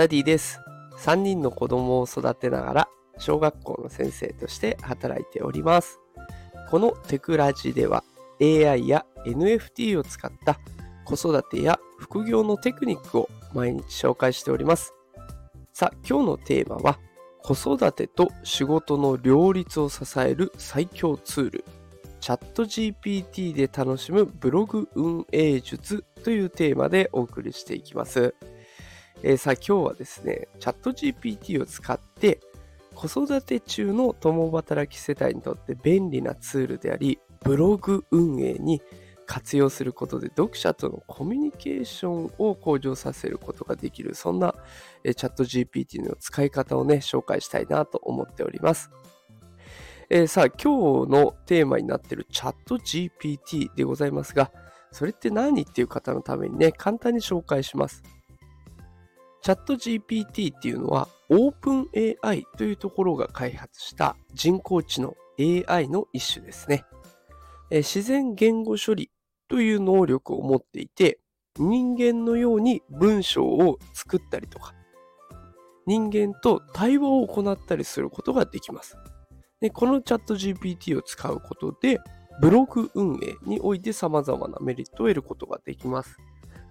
ダディです。3人の子供を育てながら小学校の先生として働いております。このテクラジでは AI や NFT を使った子育てや副業のテクニックを毎日紹介しております。さあ、今日のテーマは子育てと仕事の両立を支える最強ツールチャット GPT で楽しむブログ運営術というテーマでお送りしていきます。えーさあ今日はですね、チャット GPT を使って子育て中の共働き世帯にとって便利なツールであり、ブログ運営に活用することで読者とのコミュニケーションを向上させることができる、そんなえーチャット GPT の使い方をね、紹介したいなと思っております。えーさあ、今日のテーマになっているチャット GPT でございますが、それって何っていう方のためにね、簡単に紹介します。チャット GPT っていうのは OpenAI というところが開発した人工知能 AI の一種ですね。自然言語処理という能力を持っていて、人間のように文章を作ったりとか、人間と対話を行ったりすることができます。でこのチャット GPT を使うことで、ブログ運営において様々なメリットを得ることができます。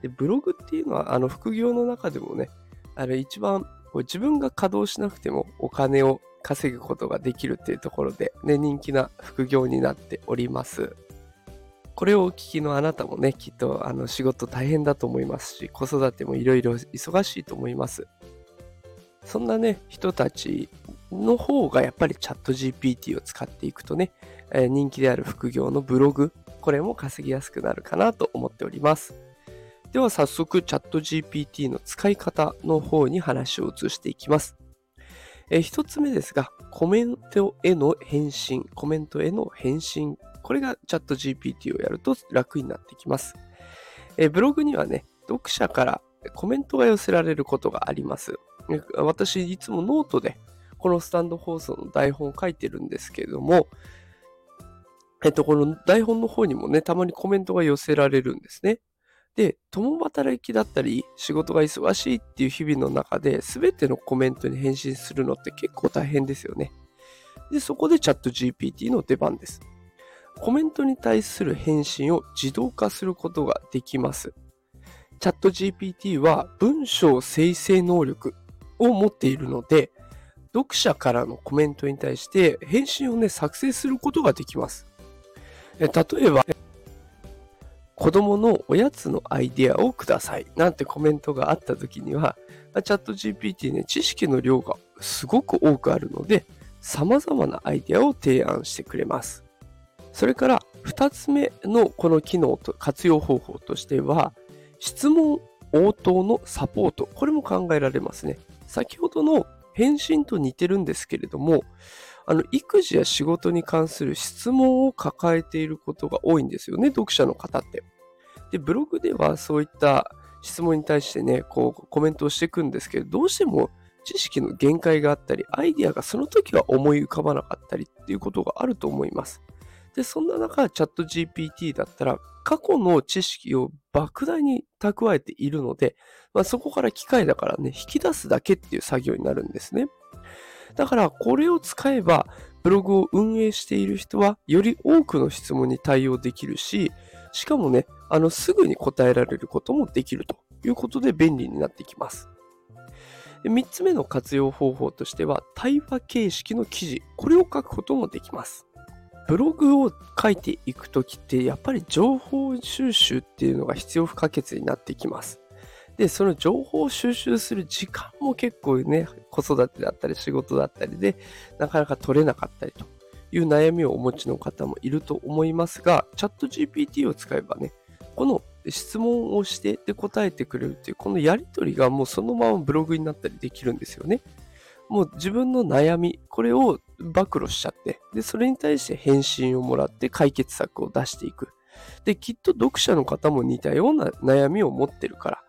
でブログっていうのは、あの副業の中でもね、あれ一番自分が稼働しなくてもお金を稼ぐことができるっていうところで、ね、人気な副業になっております。これをお聞きのあなたもね、きっとあの仕事大変だと思いますし、子育てもいろいろ忙しいと思います。そんなね、人たちの方がやっぱりチャット GPT を使っていくとね、えー人気である副業のブログ、これも稼ぎやすくなるかなと思っております。では早速チャット GPT の使い方の方に話を移していきます。えー一つ目ですが、コメントへの返信、コメントへの返信、これがチャット GPT をやると楽になってきます。えブログにはね、読者からコメントが寄せられることがあります。私、いつもノートでこのスタンド放送の台本を書いてるんですけれども、えっと、この台本の方にもね、たまにコメントが寄せられるんですね。で、共働きだったり、仕事が忙しいっていう日々の中で、すべてのコメントに返信するのって結構大変ですよね。で、そこでチャット GPT の出番です。コメントに対する返信を自動化することができます。チャット GPT は文章生成能力を持っているので、読者からのコメントに対して返信をね、作成することができます。え例えば、子供のおやつのアイディアをくださいなんてコメントがあった時には、チャット GPT ね、知識の量がすごく多くあるので、様々なアイディアを提案してくれます。それから、二つ目のこの機能と活用方法としては、質問応答のサポート。これも考えられますね。先ほどの返信と似てるんですけれども、あの、育児や仕事に関する質問を抱えていることが多いんですよね、読者の方って。で、ブログではそういった質問に対してね、こう、コメントをしていくんですけど、どうしても知識の限界があったり、アイデアがその時は思い浮かばなかったりっていうことがあると思います。で、そんな中、チャット GPT だったら、過去の知識を莫大に蓄えているので、まあ、そこから機械だからね、引き出すだけっていう作業になるんですね。だから、これを使えば、ブログを運営している人は、より多くの質問に対応できるし、しかもね、あの、すぐに答えられることもできるということで便利になってきます。3つ目の活用方法としては、対話形式の記事、これを書くこともできます。ブログを書いていくときって、やっぱり情報収集っていうのが必要不可欠になってきます。で、その情報を収集する時間も結構ね、子育てだったり仕事だったりで、なかなか取れなかったりという悩みをお持ちの方もいると思いますが、チャット GPT を使えばね、この質問をしてで答えてくれるっていう、このやりとりがもうそのままブログになったりできるんですよね。もう自分の悩み、これを暴露しちゃって、で、それに対して返信をもらって解決策を出していく。で、きっと読者の方も似たような悩みを持ってるから、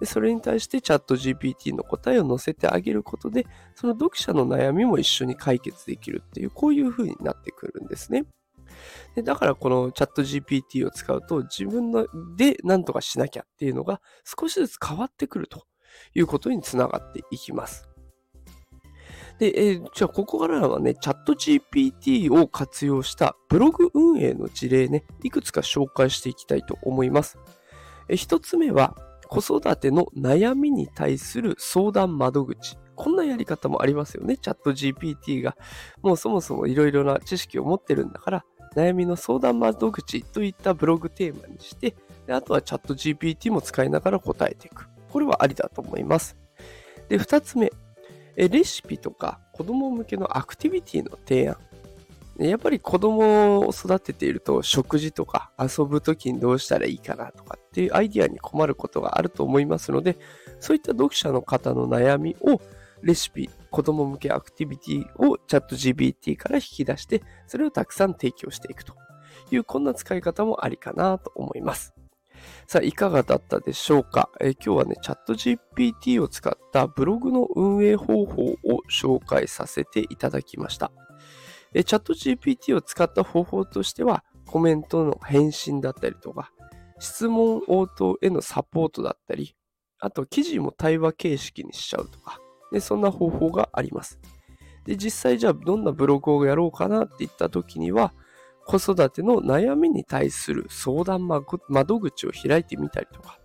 でそれに対してチャット GPT の答えを載せてあげることで、その読者の悩みも一緒に解決できるっていう、こういう風になってくるんですね。でだからこのチャット GPT を使うと自分で何とかしなきゃっていうのが少しずつ変わってくるということにつながっていきます。で、えー、じゃあここからはね、チャット GPT を活用したブログ運営の事例ね、いくつか紹介していきたいと思います。え、一つ目は、子育ての悩みに対する相談窓口。こんなやり方もありますよね。チャット GPT が。もうそもそもいろいろな知識を持ってるんだから、悩みの相談窓口といったブログテーマにして、であとはチャット GPT も使いながら答えていく。これはありだと思います。で、二つ目。レシピとか子供向けのアクティビティの提案。やっぱり子供を育てていると食事とか遊ぶときにどうしたらいいかなとかっていうアイディアに困ることがあると思いますので、そういった読者の方の悩みをレシピ、子供向けアクティビティをチャット GPT から引き出して、それをたくさん提供していくという、こんな使い方もありかなと思います。さあ、いかがだったでしょうか、え今日はね、チャット GPT を使ったブログの運営方法を紹介させていただきました。えチャット GPT を使った方法としては、コメントの返信だったりとか、質問応答へのサポートだったり、あと記事も対話形式にしちゃうとか、でそんな方法があります。で、実際じゃあどんなブログをやろうかなって言った時には、子育ての悩みに対する相談窓口を開いてみたりとか、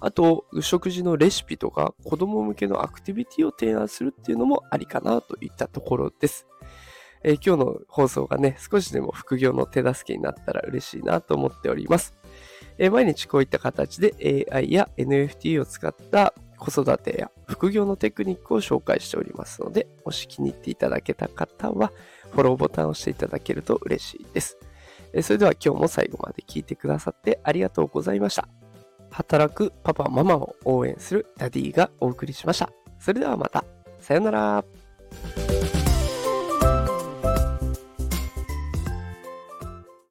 あと、食事のレシピとか子供向けのアクティビティを提案するっていうのもありかなといったところです。えー、今日の放送がね、少しでも副業の手助けになったら嬉しいなと思っております。えー、毎日こういった形で AI や NFT を使った子育てや副業のテクニックを紹介しておりますので、もし気に入っていただけた方は、フォローボタンを押していただけると嬉しいですえ。それでは今日も最後まで聞いてくださってありがとうございました。働くパパママを応援するダディがお送りしました。それではまた。さよなら。